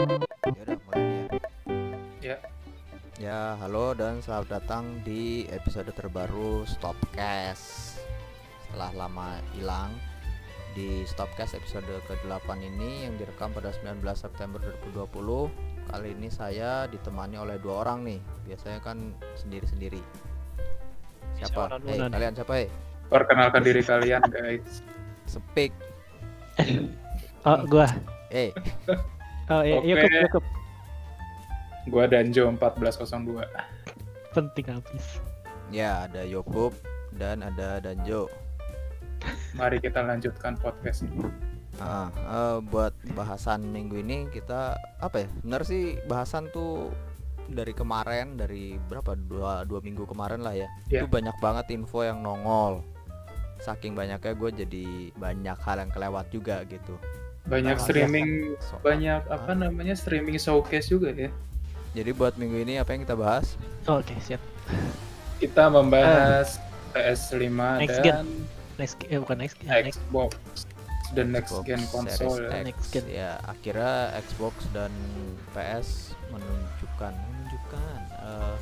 Ya udah mulai nih ya. Ya. Ya, halo dan selamat datang di episode terbaru Stopcast. Setelah lama hilang di Stopcast episode ke-8 ini yang direkam pada 19 September 2020. Kali ini saya ditemani oleh dua orang nih. Biasanya kan sendiri-sendiri. Siapa? Hei, unan-unan. kalian siapa? Hei? Perkenalkan diri kalian guys. Speak. Oh, gua. Eh, Oh, iya, Oke. Yukub, Yukub. Gua Danjo 1402. Penting habis. ya ada Yokub dan ada Danjo. Mari kita lanjutkan podcast ini. Ah, eh, buat bahasan minggu ini kita apa ya? Bener sih bahasan tuh dari kemarin dari berapa dua dua minggu kemarin lah ya. Iya. Itu banyak banget info yang nongol. Saking banyaknya gue jadi banyak hal yang kelewat juga gitu. Banyak Nah, streaming, soal- banyak apa namanya streaming showcase juga ya. Jadi buat minggu ini apa yang kita bahas? Oh, Oke, siap. Kita membahas PS5 Next dan Next eh bukan next gen, next. Xbox the next Xbox gen console. X. Next gen. Ya, akhirnya Xbox dan PS menunjukkan menunjukkan eh,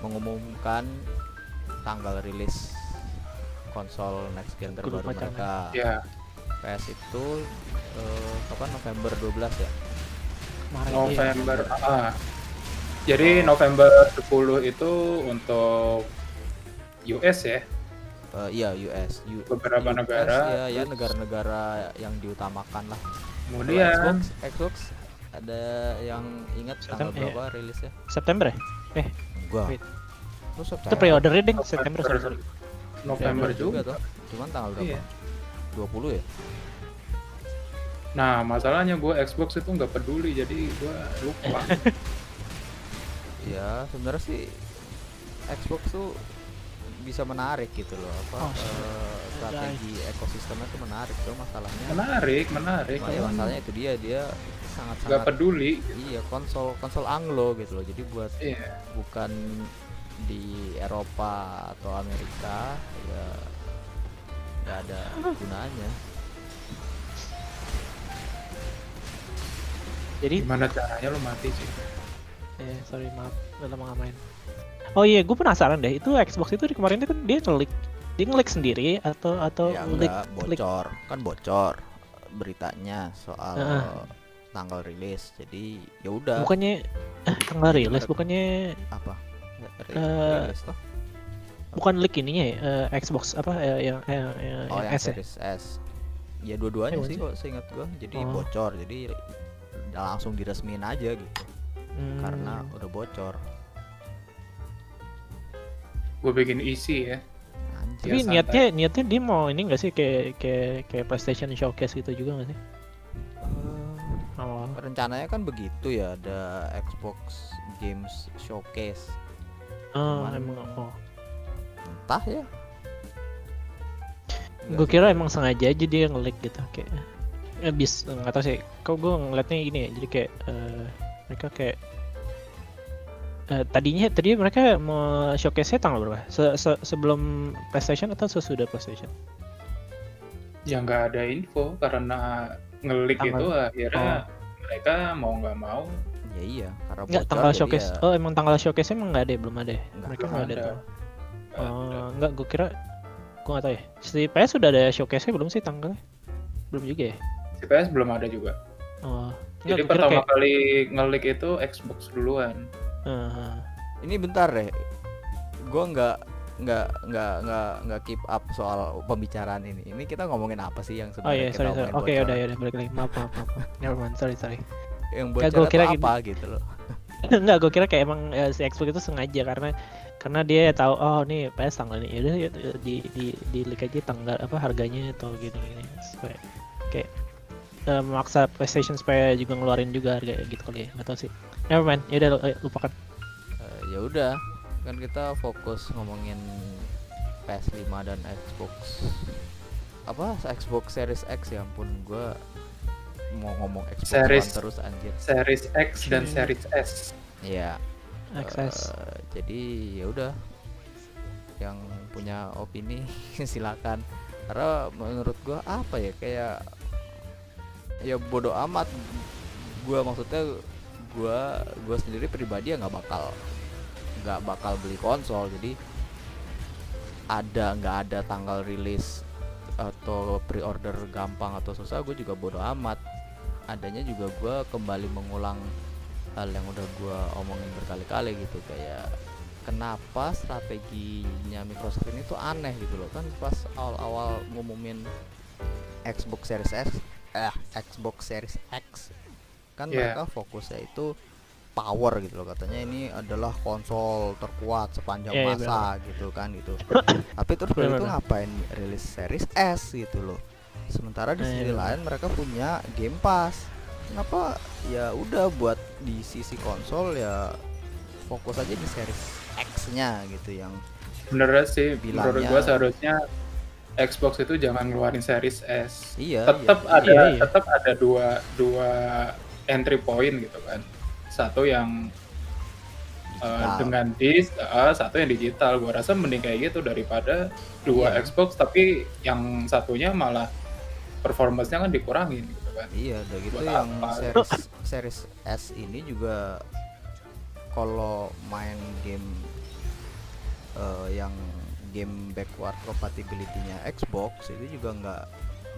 mengumumkan tanggal rilis konsol next gen terbaru mereka. Ya, PS itu eh, kapan November 12 ya? Kemarin November. iya. Ah. Jadi Oh. November 10 itu untuk US ya. Eh, iya US. U- Beberapa US, negara, Ya, ya negara-negara yang diutamakan lah. Kemudian Xbox, Xbox ada yang ingat tanggal September, iya. berapa rilisnya? September ya? Wait. Lu Itu September. pre-ordernya ding September sorry, sorry. November juga. tuh. Cuman tanggal berapa? Iya. 20 ya? Nah, masalahnya gue Xbox itu nggak peduli, jadi gue lupa. Ya, sebenarnya sih Xbox tuh bisa menarik gitu loh apa Oh, eh, strategi ekosistemnya tuh menarik tuh masalahnya menarik, menarik. Cuma ya masalahnya itu dia dia sangat nggak sangat peduli. iya konsol konsol Anglo gitu loh jadi buat Iya. bukan di Eropa atau Amerika ya nggak ada gunanya. Jadi Gimana caranya lo mati sih? eh sorry maaf. Udah lama main. Oh iya, gue penasaran deh. Itu Xbox itu di kemarin itu kan dia ngelik dia ngelik sendiri atau atau ya leak enggak leak? bocor. Kan bocor beritanya soal Heeh. tanggal rilis. Jadi ya udah. Bukannya eh tanggal rilis bukannya apa? Eh, rilis toh bukan leak ininya ya eh, Xbox apa eh, yang yang, oh yang S ya? series S ya dua-duanya Eh, sih kok seingat gua jadi Oh. bocor jadi udah langsung diresmiin aja gitu Hmm. karena udah bocor Gue bikin isi ya. anjir Tapi Ya, santai. niatnya niatnya dia mau ini nggak sih kayak kayak kayak PlayStation Showcase gitu juga nggak sih? Oh. rencananya kan begitu ya ada Xbox Games Showcase Oh, emang oh. Entah ya Gue kira emang sengaja aja dia ngelik gitu kayak eh, bis nggak tahu sih. Kok gue ngeliatnya ini ya, jadi kayak eh, mereka kayak eh, tadinya tadi mereka mau showcase-nya tanggal berapa? Se- se- sebelum PlayStation atau sesudah PlayStation? Ya nggak ada info karena ngelik itu akhirnya mereka mau nggak mau ya iya karena bocor tanggal showcase. ya Oh, emang tanggal showcase emang nggak ada, ya? belum ada. ya? Nggak, mereka nggak ada, ada. tuh. Nggak ada. Oh, enggak, gue kira gue nggak tahu ya. Si PS sudah ada showcase-nya belum sih tanggalnya? Belum juga ya? Si PS belum ada juga. Oh, Jadi enggak, pertama kayak, kali ngelik itu Xbox duluan. Eh. ini bentar deh gue nggak nggak nggak nggak nggak keep up soal pembicaraan ini ini kita ngomongin apa sih yang Oh sebenarnya iya, kita sorry, Oke, udah ya, udah balik lagi. Maaf, maaf, maaf. Never mind, sorry, sorry. yang gua kira itu gini. apa gitu loh Enggak, gue kira kayak emang eh, si Xbox itu sengaja karena karena dia tahu oh nih PS tanggal ini yaudah ya, di di di leak aja tanggal apa harganya atau gini gini supaya kayak eh, memaksa PlayStation supaya juga ngeluarin juga harga gitu kali ya nggak tahu sih. Never mind yaudah lu- eh, lupakan. Eh, ya udah. Kan kita fokus ngomongin PS5 dan Xbox. Apa? Xbox Series X ya ampun gue mau ngomong Xbox Series- terus anjir. Series X dan Hmm. Series S. Iya access Eh, jadi ya udah yang punya opini silakan. Karena menurut gua apa ya kayak ya bodoh amat. Gua maksudnya gua gua sendiri pribadi ya nggak bakal nggak bakal beli konsol. Jadi ada nggak ada tanggal rilis atau pre-order gampang atau susah gue juga bodo amat. Adanya juga gua kembali mengulang hal yang udah gua omongin berkali-kali gitu kayak kenapa strateginya Microsoft ini tuh aneh gitu loh kan pas awal-awal ngumumin Xbox Series X eh Xbox Series X kan Yeah. mereka fokusnya itu power gitu loh katanya ini adalah konsol terkuat sepanjang Iya, iya, masa gitu kan gitu tapi terus Benar, itu benar. ngapain rilis Series S gitu loh sementara di iya, sisi benar. lain mereka punya Game Pass kenapa? Ya udah buat di sisi konsol ya fokus aja di Series X-nya gitu yang bener sih menurut Bilangnya- gua seharusnya Xbox itu jangan ngeluarin Series S. Iya tetap iya, ada Iya, iya. tetap ada dua dua entry point gitu kan. Satu yang uh, dengan disk uh, satu yang digital. Gua rasa mending kayak gitu daripada dua Iya. Xbox tapi yang satunya malah performance-nya kan dikurangin kan Iya, udah gitu Buat yang apa? series series S ini juga kalau main game eh, yang game backward compatibility-nya Xbox itu juga nggak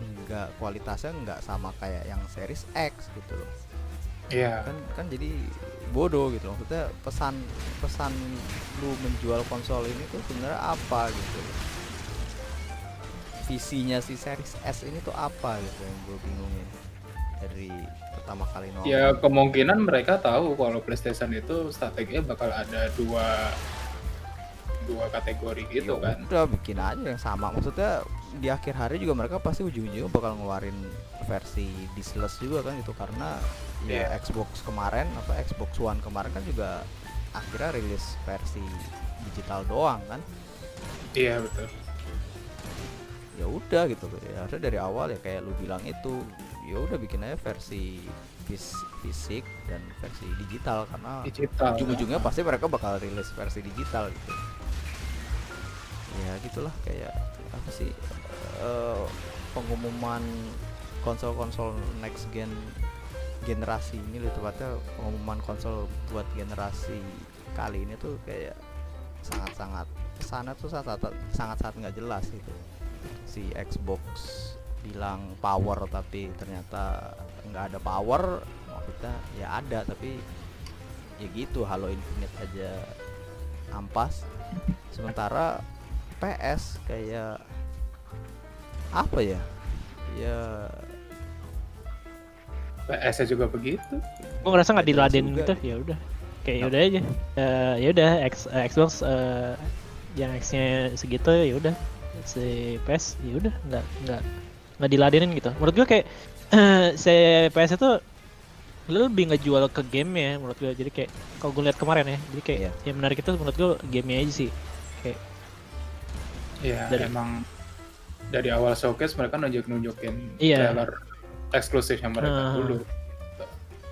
nggak kualitasnya nggak sama kayak yang series X gitu loh. iya Kan kan jadi bodoh gitu loh. Maksudnya pesan pesan lu menjual konsol ini tuh sebenarnya apa gitu loh. Visinya si series S ini tuh apa gitu yang gue bingungin dari pertama kali nongol. ya kemungkinan mereka tahu kalau PlayStation itu strateginya bakal ada dua dua kategori gitu Ya kan. udah bikin aja yang sama. Maksudnya di akhir hari juga mereka pasti ujung-ujungnya bakal ngeluarin versi diskless juga kan itu. Karena ya Iya. Xbox kemarin apa Xbox One kemarin kan juga akhirnya rilis versi digital doang kan. Iya betul. Ya udah gitu. Ya harusnya dari awal ya kayak lu bilang itu ya udah bikin aja versi fis- fisik dan versi digital karena digital. ujung-ujungnya pasti mereka bakal rilis versi digital gitu. Ya gitulah kayak apa sih eh, pengumuman konsol-konsol next gen generasi ini lebih tepatnya pengumuman konsol buat generasi kali ini tuh kayak sangat-sangat ke sana tuh sangat sangat sangat nggak jelas gitu. Si Xbox bilang power tapi ternyata nggak ada power maksudnya ya ada tapi ya gitu Halo Infinite aja ampas. Sementara PS kayak apa ya? Ya PS juga begitu. Gue ngerasa nggak diladen gitu ya udah. Kayak ya udah aja. Eh, ya udah X, eh, Xbox eh, yang X-nya segitu ya udah. Si PS ya udah nggak nggak nggak diladenin gitu menurut gue kayak si PS itu lu lebih ngejual ke game ya menurut gue jadi kayak kalau gue lihat kemarin ya jadi kayak Iya. yang menarik itu menurut gue gamenya aja sih Iya, Dari- emang dari awal showcase mereka nunjuk-nunjukin Iya. trailer eksklusifnya mereka Ah. dulu.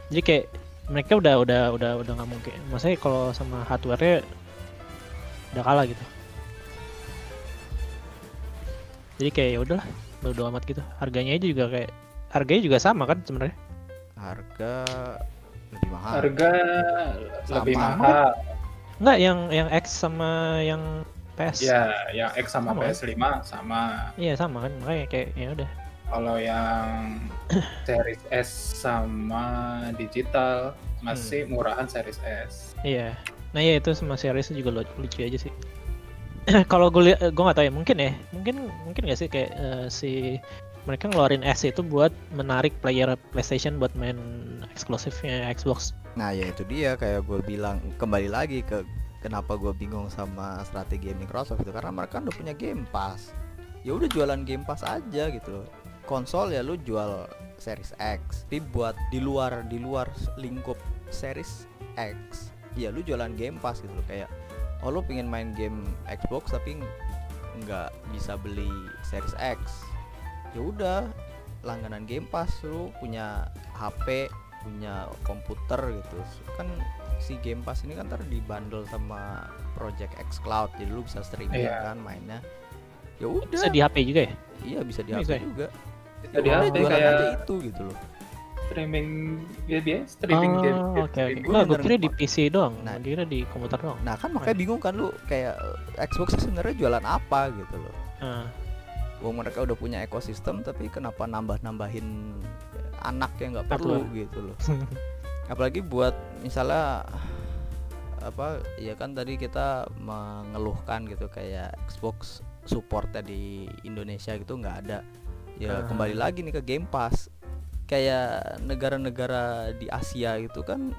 jadi kayak mereka udah udah udah udah nggak mungkin maksudnya kalau sama hardware-nya udah kalah gitu jadi kayak ya udahlah bodo amat gitu harganya aja juga kayak harganya juga sama kan sebenarnya harga lebih mahal Harga lebih Sama. mahal. Enggak yang yang X sama yang PS Ya, yang X sama Sama. PS5 sama. iya sama kan makanya kayak ya udah Kalau yang Series S sama digital masih Hmm. murahan Series S. iya nah ya itu sama series juga lu- lucu aja sih kalau gue gue nggak tahu ya mungkin ya mungkin mungkin nggak sih kayak eh, si mereka ngeluarin S itu buat menarik player PlayStation buat main eksklusifnya Xbox Nah ya itu dia kayak gue bilang kembali lagi ke kenapa gue bingung sama strategi Microsoft itu karena mereka udah punya Game Pass. Ya udah jualan Game Pass aja gitu loh. Konsol ya lu jual Series X. Tapi buat di luar di luar lingkup Series X, ya lu jualan Game Pass gitu loh kayak oh lu pengen main game Xbox tapi ng- nggak bisa beli Series X. Ya udah langganan Game Pass lu punya HP punya komputer gitu kan si Game Pass ini kan ntar dibundle sama Project X Cloud jadi lu bisa streaming Iya. kan mainnya ya udah bisa di HP juga ya iya bisa di Bisa HP ya? juga Bisa di Ya udah, HP kayak aja itu gitu loh streaming ya dia streaming oh, game. oke oke. game. Gua Nah, gue kira di PC doang. Nah. Kira di komputer doang. Nah kan makanya bingung kan lu kayak eh, Xbox sebenarnya jualan apa gitu loh. Ah, Wah mereka udah punya ekosistem tapi kenapa nambah-nambahin anak yang nggak perlu Hardware. gitu loh. Apalagi buat misalnya apa ya kan tadi kita mengeluhkan gitu kayak Xbox supportnya di Indonesia gitu nggak ada. Ya Ah. kembali lagi nih ke Game Pass. Kayak negara-negara di Asia gitu kan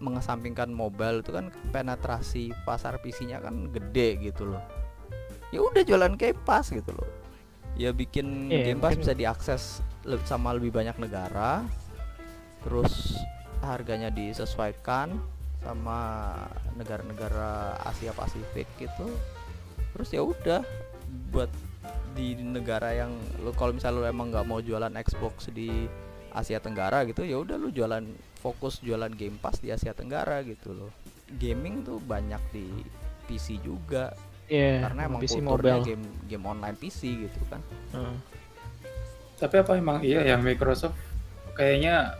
mengesampingkan mobile itu kan penetrasi pasar PC-nya kan gede gitu loh. Ya udah jualan Game Pass gitu loh. Ya bikin Iya, Game Pass mungkin- bisa diakses le- sama lebih banyak negara. Terus harganya disesuaikan sama negara-negara Asia Pasifik gitu. Terus ya udah buat di negara yang lu kalau misalnya lu emang nggak mau jualan Xbox di Asia Tenggara gitu ya udah lu jualan fokus jualan Game Pass di Asia Tenggara gitu loh gaming tuh banyak di PC juga Iya, karena emang PC kulturnya mobile. game game online PC gitu kan Ah. Tapi apa emang iya ya Microsoft kayaknya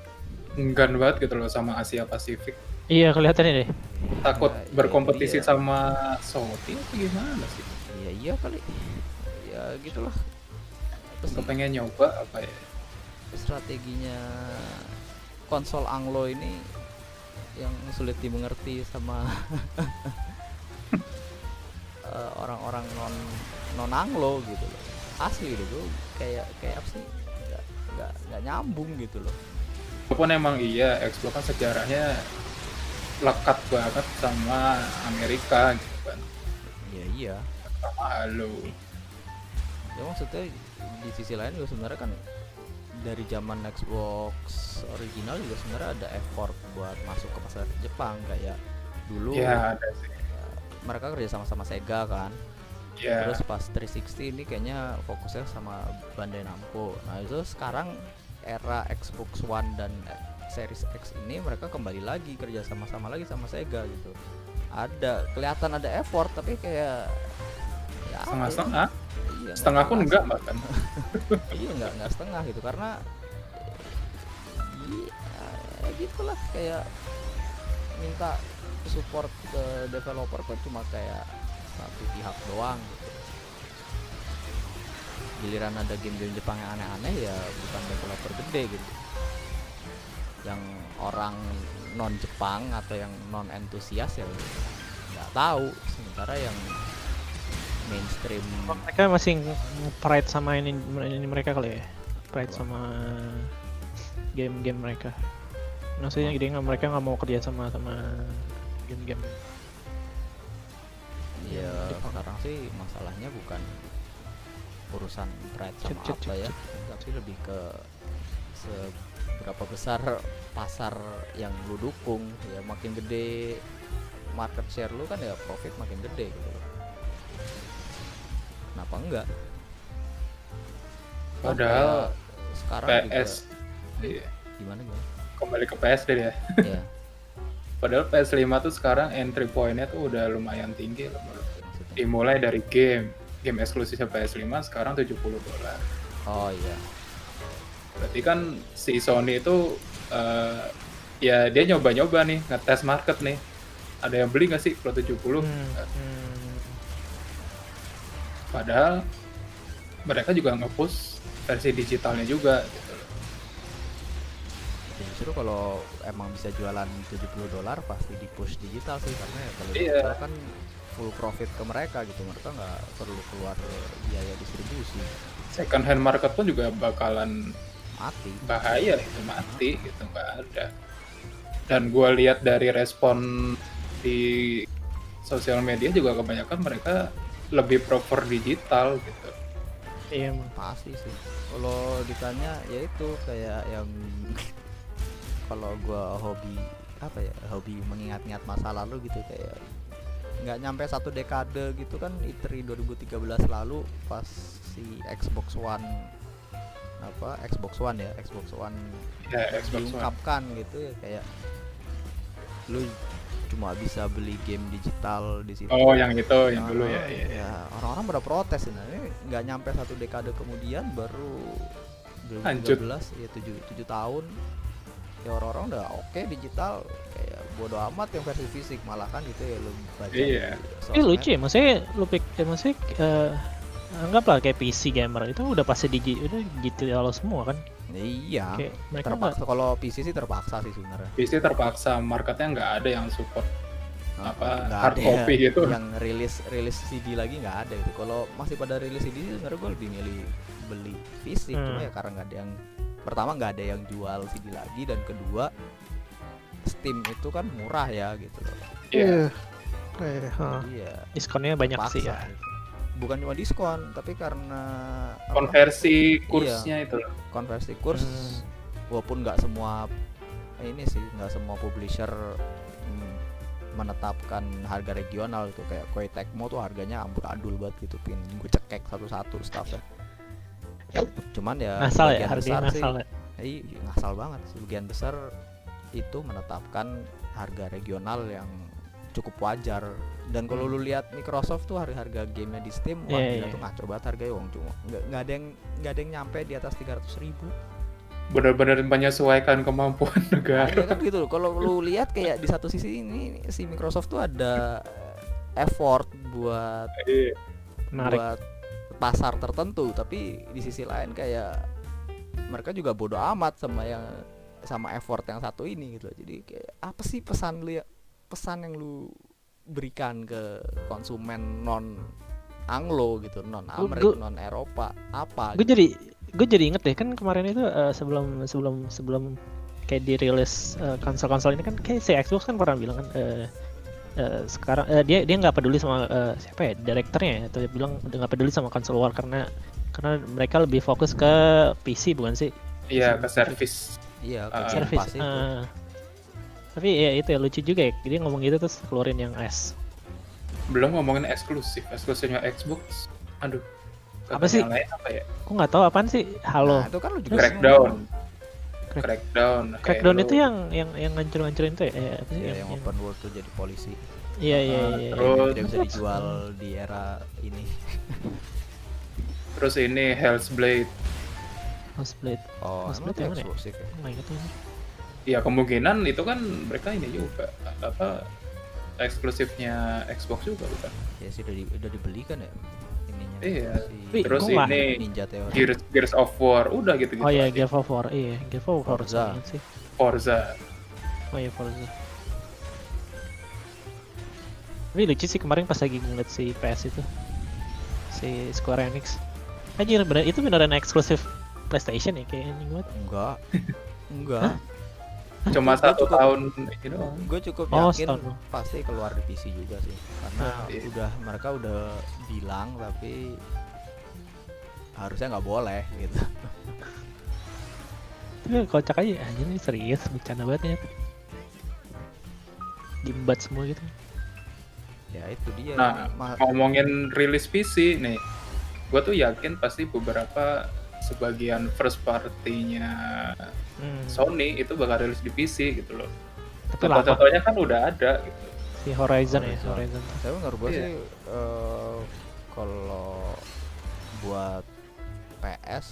enggan banget gitu loh sama Asia Pasifik. Iya, kelihatannya deh. Takut Ya, berkompetisi iya. sama Sony atau gimana sih? iya iya kali ya gitulah Terus Aku pengen nyoba apa ya? Strateginya konsol Anglo ini yang sulit dimengerti sama eh, orang-orang non non Anglo gitu loh asli deh gue kayak kayak apa sih nggak nggak nggak nyambung gitu loh Walaupun emang iya Xbox kan sejarahnya lekat banget sama Amerika gitu kan. iya iya Sama Halo. ya maksudnya di sisi lain juga sebenarnya kan dari zaman Xbox original juga sebenarnya ada effort buat masuk ke pasar Jepang kayak dulu ada sih. mereka kerja sama sama Sega kan Ya. terus pas 360 ini kayaknya fokusnya sama Bandai Namco nah itu sekarang era Xbox One dan Series X ini mereka kembali lagi kerja sama-sama lagi sama Sega gitu ada kelihatan ada effort tapi kayak ya apa ya? setengah-setengah. Iya, Setengah pun enggak bahkan. iya nggak nggak setengah gitu karena iya gitulah kayak minta support ke developer kok cuma kayak satu pihak doang gitu. Giliran ada game-game Jepang yang aneh-aneh ya bukan developer gede gitu. Yang orang non Jepang atau yang non entusias ya nggak tahu. Sementara yang mainstream Mereka masih pride sama ini, ini mereka kali ya. Pride sama game-game mereka. Maksudnya dia nggak mereka nggak mau kerja sama sama game-game. Ya Jepang. sekarang sih masalahnya bukan urusan pride sama cut, apa cut, ya, tapi lebih ke seberapa besar pasar yang lu dukung ya makin gede market share lu kan ya profit makin gede gitu. Kenapa enggak? Padahal sekarang PS juga iya. gimana gimana? kembali ke PS deh ya. ya, Padahal PS5 tuh sekarang entry point-nya tuh udah lumayan tinggi loh. Dimulai dari game. Game eksklusifnya PS5 sekarang 70 dolar. Oh iya. Berarti kan si Sony itu eh, ya dia nyoba-nyoba nih, ngetes market nih. Ada yang beli nggak sih kalau 70? Hmm, hmm. Padahal mereka juga nge-push versi digitalnya juga gitu loh. Ya, justru kalau emang bisa jualan 70 dolar pasti di push digital sih karena ya kalau Iya. digital kan full profit ke mereka gitu mereka nggak perlu keluar biaya distribusi Second hand market pun juga bakalan mati bahaya itu mati gitu nggak ada. Dan gua lihat dari respon di sosial media juga kebanyakan mereka lebih prefer digital gitu. Iya emang. pasti sih kalau ditanya ya itu kayak yang kalau gua hobi apa ya hobi mengingat-ingat masa lalu gitu kayak nggak nyampe satu dekade gitu kan E3 2013 lalu pas si Xbox One apa Xbox One ya Xbox One Ya Xbox One. diungkapkan gitu ya kayak lu cuma bisa beli game digital di situ. Oh yang itu yang dulu ya. Ah, iya, iya. orang-orang pada protes ini Ini nggak nyampe satu dekade kemudian baru Lanjut. 2013 ya 7 7 tahun ya orang-orang udah oke digital kayak bodo amat yang versi fisik malah kan gitu ya lu baca Iya. Ini sosmed. lucu ya, maksudnya lu pik, ya, maksudnya eh, anggaplah kayak PC gamer itu udah pasti digi, udah digital semua kan. Iya Kayak mereka nggak terpaksa kalau PC sih terpaksa sih sebenarnya PC terpaksa marketnya nggak ada yang support apa Nggak hard ada copy gitu. yang rilis rilis CD lagi nggak ada itu kalau masih pada rilis CD sih sebenarnya gue lebih milih beli fisik cuma Hmm. ya karena nggak ada yang pertama nggak ada yang jual CD lagi dan kedua Steam itu kan murah ya gitu loh Iya. Eh, huh. jadi ya Diskonnya banyak sih paksa ya. gitu. Bukan cuma diskon tapi karena apa, Konversi kursnya itu. konversi kurs Hmm. walaupun nggak semua ini sih nggak semua publisher mm, menetapkan harga regional itu kayak Koei Tecmo tuh harganya amburadul banget gitu pin gue cekek satu-satu staffnya cuman ya Ngasal ya, harganya besar sih- ngasal ya. Iya, ngasal banget. Sebagian besar itu menetapkan harga regional yang cukup wajar. Dan kalau lu lihat Microsoft tuh harga-harga gamenya di Steam, wah Iya, gila iya. tuh ngaco banget harganya wong cuma nggak nggak ada yang nggak ada yang nyampe di atas 300 ribu. Benar-benar menyesuaikan kemampuan negara. Iya kan gitu loh. Kalau lu lihat kayak di satu sisi ini si Microsoft tuh ada effort buat Iya. Menarik. buat pasar tertentu tapi di sisi lain kayak mereka juga bodoh amat sama yang sama effort yang satu ini gitu loh. jadi kayak apa sih pesan lu ya pesan yang lu berikan ke konsumen non Anglo gitu non Amerika gua- non Eropa apa Gue gitu. jadi gue jadi inget deh kan kemarin itu eh, sebelum sebelum sebelum kayak dirilis eh, konsol-konsol ini kan kayak si Xbox kan pernah bilang kan eh, eh, sekarang eh, dia dia nggak peduli sama eh, siapa ya direkturnya ya, atau dia bilang udah nggak peduli sama konsol war karena karena mereka lebih fokus ke PC bukan sih Iya, ke service. iya ke Game service eh. Tapi ya itu ya lucu juga ya dia ngomong gitu terus keluarin yang S Belum ngomongin eksklusif, eksklusifnya Xbox. Aduh. Apa sih? Lain apa ya? aku nggak tahu apaan sih halo Nah, itu kan lu juga Crackdown. Crack- Crackdown. Crackdown Halo. itu yang yang yang ngancur-ngancurin itu ya, eh, apa sih Iya, yang, yang open world tuh jadi polisi iya iya Ah, iya, iya. terus- tidak bisa dijual di era ini Terus ini Hell's Blade. Houseblade oh Mas emang Blade yang mana ya? eksklusif ya Oh god ini. Ya kemungkinan itu kan mereka ini juga apa eksklusifnya Xbox juga bukan? ya sih udah, di, udah dibeli kan ya ininya Iya. si Terus nggak- ini Ninja Theory Gears, Gears of War udah gitu gitu. Oh iya, Gears of War. Iya, Gears of War Forza. sih. Forza. Oh iya, Forza. Tapi lucu sih kemarin pas lagi ngeliat si PS itu. Si Square Enix. Anjir, bener, itu beneran eksklusif PlayStation ya kayak anjing banget. enggak enggak Cuma satu cukup- tahun doang. gue cukup Oh, yakin setahun. pasti keluar di PC juga sih karena Ah, iya. udah mereka udah bilang tapi harusnya nggak boleh gitu Tapi kocak aja, anjir ini serius, bercanda banget ya. Diembat semua gitu. ya itu dia Nah, ngomongin rilis PC nih, gue tuh yakin pasti beberapa sebagian first party-nya Hmm. Sony itu bakal rilis di PC gitu loh. Tapi lama Contoh-contohnya kan udah ada gitu. si Horizon, ya, Horizon. Horizon. tapi menurut gue Iya. sih eh, kalau buat PS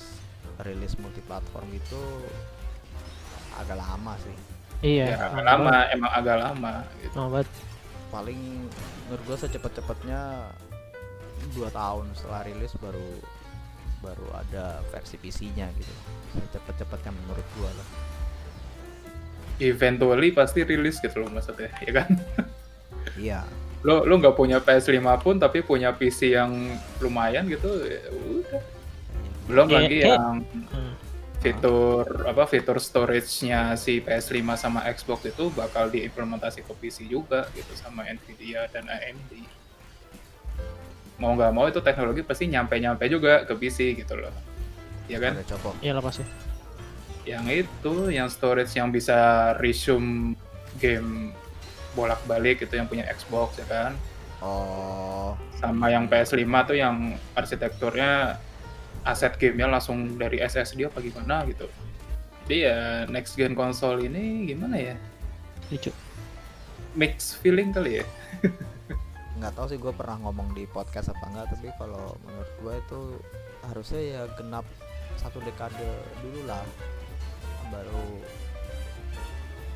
rilis multiplatform itu agak lama sih Iya, Ya, agak lama, emang agak lama gitu. Lama banget. paling menurut gue secepat-cepatnya dua tahun setelah rilis baru baru ada versi PC-nya gitu secepat-cepatnya menurut gua lah Eventually pasti rilis gitu loh maksudnya, ya kan? iya Lo lo nggak punya PS5 pun tapi punya PC yang lumayan gitu, ya udah. Belum lagi kayak- yang Hmm. fitur apa fitur storage-nya si PS5 sama Xbox itu bakal diimplementasi ke PC juga gitu sama Nvidia dan AMD. Mau nggak mau itu teknologi pasti nyampe-nyampe juga ke PC gitu loh. Ya kan? Iya lah pasti. Yang itu yang storage yang bisa resume game bolak-balik itu yang punya Xbox ya kan. oh Sama yang PS5 tuh yang arsitekturnya aset gamenya langsung dari SSD apa gimana gitu. Jadi ya next gen konsol ini gimana ya? Lucu. Mix feeling kali ya. nggak tahu sih gue pernah ngomong di podcast apa enggak tapi kalau menurut gue itu harusnya ya genap satu dekade dulu lah baru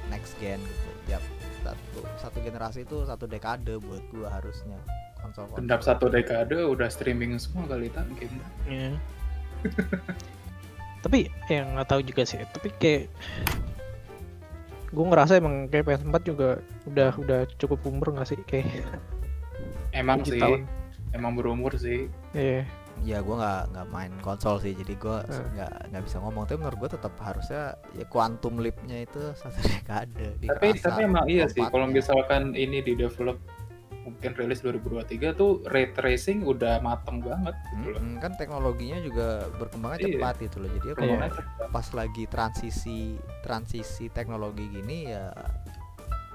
next gen gitu tiap satu satu generasi itu satu dekade buat gua harusnya konsol konsol Gendap satu dekade udah streaming semua kali tak game. Iya. tapi yang nggak tahu juga sih tapi kayak gue ngerasa emang kayak PS4 juga udah udah cukup umur nggak sih kayak Emang sih, tahun. emang berumur sih. Iya. ya gua nggak nggak main konsol sih jadi gua Hmm. nggak nggak bisa ngomong tapi menurut gua tetap harusnya ya quantum leap-nya itu satu dekade Tapi dirasa tapi emang iya sih, kalau misalkan ini di develop mungkin rilis 2023 tuh ray tracing udah mateng banget gitu loh. Mm-mm, kan teknologinya juga berkembangnya Iya. cepat itu loh jadi ya kalau. Iya. pas lagi transisi transisi teknologi gini ya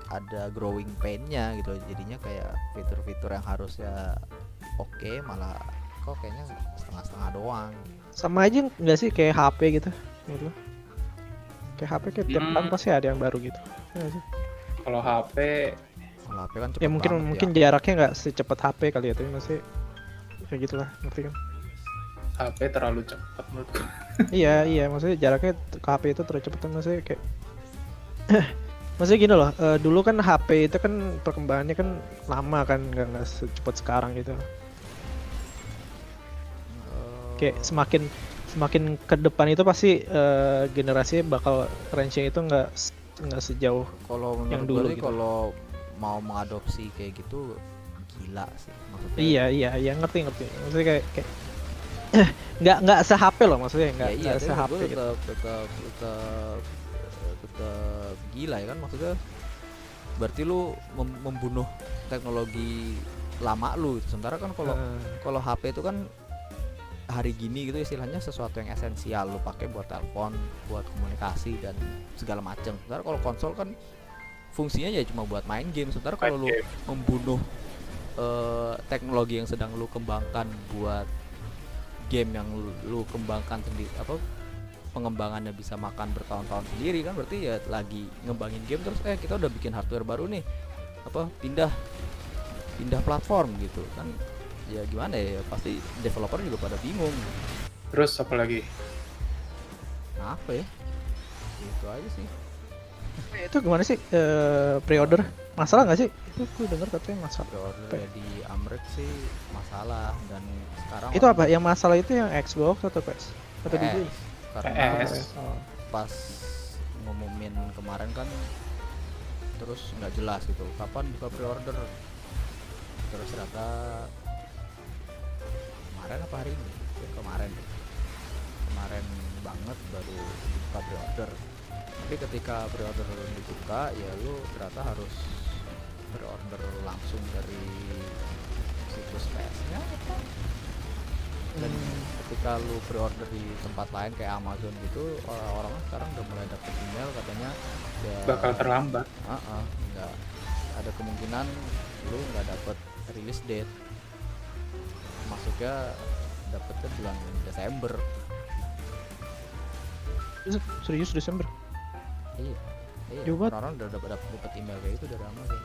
ada growing painnya gitu jadinya kayak fitur-fitur yang harusnya oke malah kok kayaknya setengah-setengah doang sama aja nggak sih kayak HP gitu gitu kayak HP kayak tiap Hmm. tahun pasti ada yang baru gitu sih? Kalau HP kalau HP kan cepet ya mungkin banget mungkin ya. jaraknya nggak secepat HP kali ya tapi masih kayak gitulah ngerti kan HP terlalu cepat menurutku. iya iya maksudnya jaraknya ke HP itu terlalu cepet maksudnya kayak maksudnya gini loh eh, dulu kan HP itu kan perkembangannya kan lama kan nggak secepat sekarang gitu kayak semakin semakin ke depan itu pasti eh, generasi bakal range itu nggak nggak sejauh kalau yang dulu gitu. kalau mau mengadopsi kayak gitu gila sih maksudnya iya iya iya ngerti ngerti maksudnya kayak kayak nggak nggak se HP loh maksudnya nggak ya iya se HP gitu. tetap tetap tetap tetap gila ya kan? Maksudnya berarti lu mem- membunuh teknologi lama lu. Sementara kan kalau Eh, kalau HP itu kan hari gini gitu istilahnya sesuatu yang esensial. Lu pakai buat telepon buat komunikasi dan segala macam sementara kalau konsol kan fungsinya ya cuma buat main game. Sementara kalau lu membunuh eh, teknologi yang sedang lu kembangkan buat game yang lu, lu kembangkan sendiri apa pengembangannya bisa makan bertahun-tahun sendiri kan berarti ya lagi ngembangin game terus eh kita udah bikin hardware baru nih. Apa pindah pindah platform gitu kan. Ya gimana ya pasti developer juga pada bingung. Terus apa lagi? apa ya? Itu aja sih. Itu gimana sih? Eh, pre-order? Masalah nggak sih? Itu gue denger katanya masalah. Pre-order ya di Amrek sih masalah dan sekarang itu apa? yang masalah itu yang Xbox atau PS atau di PS karena PS. Pas ngumumin kemarin kan terus nggak jelas gitu kapan buka pre-order? Terus ternyata kemarin apa hari ini? Ya, kemarin. Kemarin banget baru buka pre-order. Tapi ketika pre-order dibuka ya lu ternyata harus pre-order langsung dari situs PS-nya apa dan Hmm. ketika lu pre-order di tempat lain kayak Amazon gitu orang-orang sekarang udah mulai dapet email katanya ya Bakal terlambat. Ah, ah, nggak ada kemungkinan lu nggak dapet release date masuknya dapetnya bulan Desember serius Desember iya iya banget. orang udah dapet dapet email kayak itu dari Amazon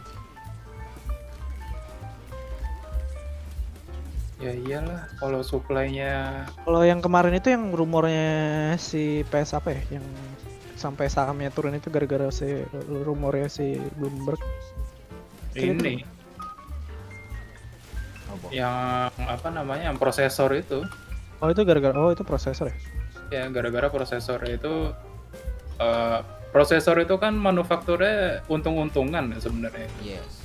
Ya iyalah, kalau supply-nya kalau yang kemarin itu yang rumornya si PS apa ya yang sampai sahamnya turun itu gara-gara si rumornya si Bloomberg. Itu ini. Apa? Yang apa namanya yang prosesor itu. Oh itu gara-gara oh itu prosesor ya? Ya gara-gara prosesor itu eh, prosesor itu kan manufakturnya untung-untungan ya sebenarnya. Yes.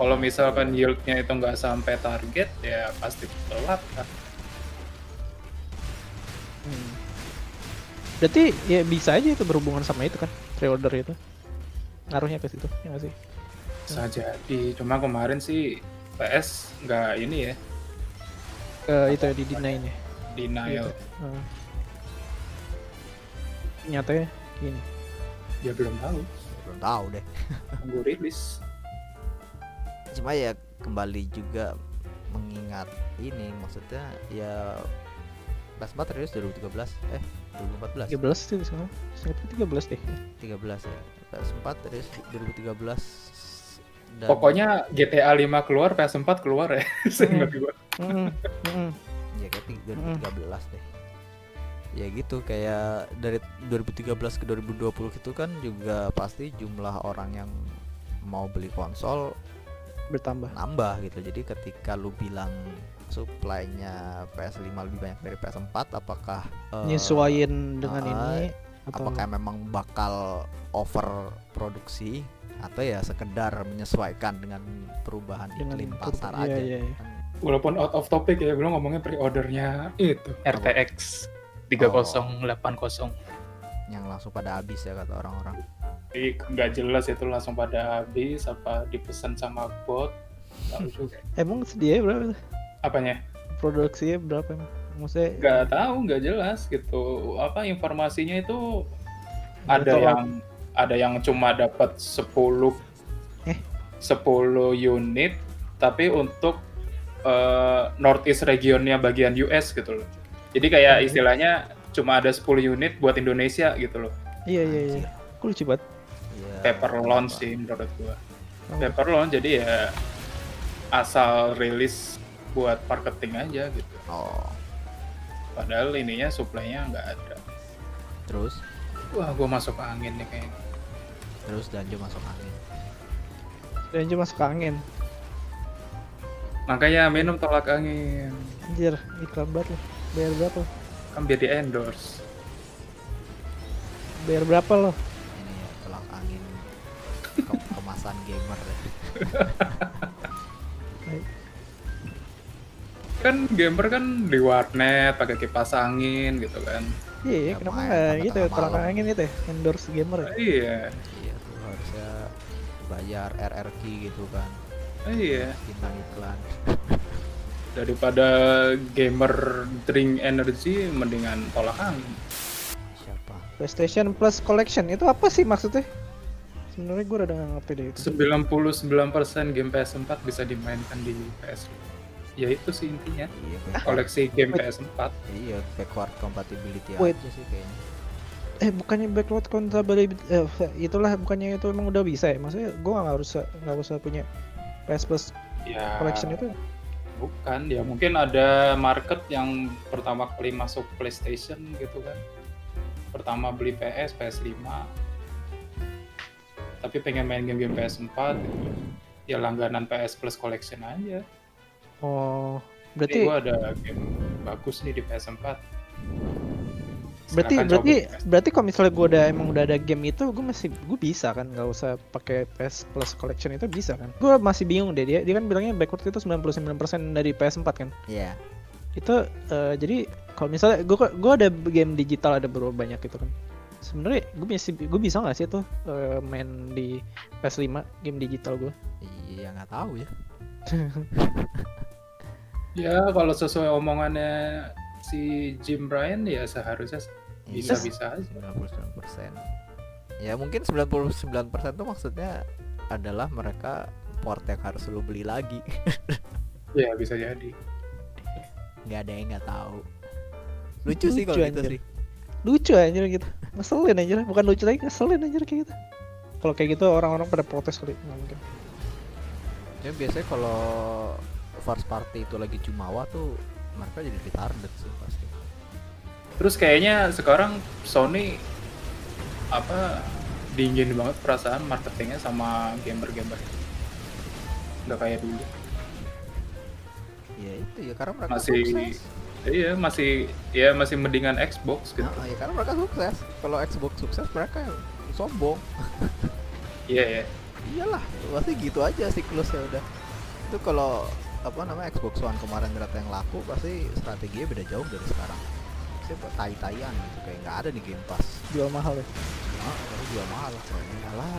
Kalau misalkan yieldnya itu nggak sampai target ya pasti telat kan Hmm. Berarti ya bisa aja itu berhubungan sama itu kan, pre-order itu. Ngaruhnya ke situ, ya nggak sih? bisa jadi cuma kemarin sih PS nggak ini ya Ke itu ya, di deny nya. denial Hmm. Nyatanya gini. ya belum tahu belum tahu deh tunggu rilis cuma ya kembali juga mengingat ini maksudnya ya PS4 rilis 2013 eh 2014 13 sih sekarang. Seingatku 13 deh. 13 ya PS4 rilis 2013 dan pokoknya GTA 5 keluar PS4 keluar ya seingat gua mm. ya kayak ti- Mm. 2013 deh ya gitu kayak dari 2013 ke 2020 itu kan juga pasti jumlah orang yang mau beli konsol bertambah. Nambah gitu. Jadi ketika lu bilang supply-nya PS5 lebih banyak dari PS4 apakah eh, nyesuaiin dengan ah, ini atau apakah memang bakal over produksi atau ya sekedar menyesuaikan dengan perubahan Dengan iklim pasar iya, aja? iya, iya. Kan Walaupun out of topic ya, belum ngomongnya pre-ordernya itu. RTX 3080. Yang langsung pada habis ya kata orang-orang Jadi nggak jelas itu langsung pada habis apa dipesan sama bot. Emang sedia berapa? Apanya? produksinya berapa emang maksudnya Nggak tahu, nggak jelas gitu. Apa informasinya itu Nggak ada tahu. yang ada yang cuma dapat 10 Eh? 10 unit tapi untuk eh, Northeast regionnya bagian US gitu loh. Jadi kayak istilahnya cuma ada 10 unit buat Indonesia gitu loh. iya iya iya kok lucu banget Iya, Paper launch sih menurut gua. Oh. Paper launch jadi ya asal rilis buat marketing aja gitu. oh Padahal ininya supply-nya nggak ada. terus Wah, gua masuk angin nih kayaknya. terus Danjo masuk angin dan cuma masuk angin Makanya minum tolak angin. anjir iklan banget loh bayar berapa? Kan biar di endorse. bayar berapa lo ini ya tolak angin ke- kemasan gamer. Kan gamer kan di warnet pakai kipas angin gitu kan. iya Ya, kenapa nggak gitu ya malam. angin itu ya endorse gamer ya Iya. iya tuh harusnya bayar RRQ gitu kan Iya. bintang iklan Daripada gamer drink energy mendingan tolak angin. siapa PlayStation Plus Collection itu apa sih maksudnya sebenarnya gue udah nggak ngerti deh itu 99% game PS4 bisa dimainkan di PS. Ya itu sih intinya. iya back- Koleksi game Wait. PS4. iya backward compatibility Wait. aja sih kayaknya eh bukannya backward compatibility eh, itulah bukannya itu emang udah bisa ya maksudnya gue nggak harus nggak usah punya PS Plus Ya. Collection itu Bukan, ya mungkin ada market yang pertama kali masuk PlayStation gitu kan. Pertama beli PS, PS5. Tapi pengen main game-game PS4 gitu. Ya langganan PS Plus Collection aja. oh Berarti gua ada game bagus nih di PS4. Berarti Silakan berarti coba. berarti kalau misalnya gue udah emang udah ada game itu gue masih gue bisa kan? Nggak usah pakai PS Plus Collection itu bisa kan? Gue masih bingung deh dia dia kan bilangnya backward itu 99% dari PS4 kan? Iya. Itu eh, jadi kalau misalnya gue gue ada game digital ada berapa banyak gitu kan? Sebenarnya gue bisa gue bisa nggak sih tuh eh, main di PS5 game digital gue iya nggak tahu ya. Ya kalau sesuai omongannya si Jim Ryan ya seharusnya Iya, bisa-bisa aja. 99% ya mungkin 99% tuh maksudnya adalah mereka port yang harus lu beli lagi. Ya bisa jadi. nggak ada yang nggak tahu. Lucu sih kalau Lucu, gitu anjir. sih. Lucu anjir gitu. Ngeselin anjir. Bukan lucu lagi ngeselin anjir kayak gitu. Kalau kayak gitu orang-orang pada protes kali nggak mungkin. Ya biasanya kalau first party itu lagi jumawa tuh mereka jadi retarded sih pasti Terus kayaknya sekarang Sony apa dingin banget perasaan marketingnya sama gamer-gamer. Nggak kayak dulu. ya itu ya karena mereka Masih sukses iya masih ya masih mendingan Xbox gitu. Nah, ya karena mereka sukses kalau Xbox sukses mereka sombong Iya ya. iyalah pasti gitu aja siklusnya udah itu kalau apa namanya Xbox One kemarin ternyata yang laku pasti strateginya beda jauh dari sekarang siapa tai-taian gitu kayak nggak ada di Game Pass. Jual mahal ya? Nah, baru jual mahal lah kayaknya lah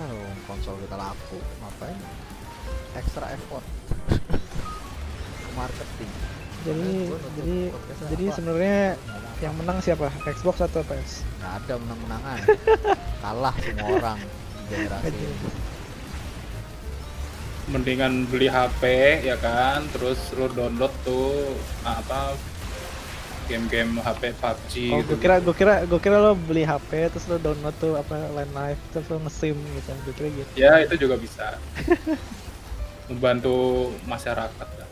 konsol kita laku. Ngapain? Extra effort. Ke marketing. Jadi jadi jadi sebenarnya yang menang siapa? Xbox atau PS nggak ada menang-menangan. Kalah semua orang generasi Mendingan beli HP ya kan, terus lu download tuh apa game-game HP PUBG oh gitu. gue kira gue kira gue kira lo beli HP terus lo download tuh apa line live terus lo nge-sim gitu gue kira gitu Ya itu juga bisa. Membantu masyarakat. lah.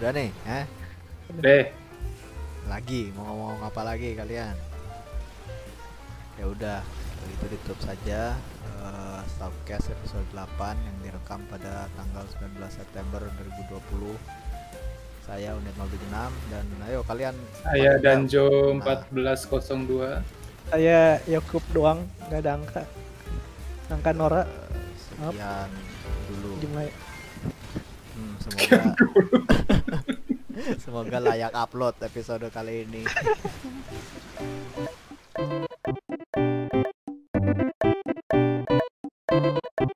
udah nih eh Deh, lagi mau ngomong apa lagi kalian ya udah itu ditutup saja eh, Stopcast episode 8 yang direkam pada tanggal 19 September 2020 saya Unit 076 dan ayo kalian saya Danjo nah. 1402 saya Yakub doang nggak ada angka. Angka Nora. Eh, sekian dulu. Hmm, semoga semoga layak upload episode kali ini.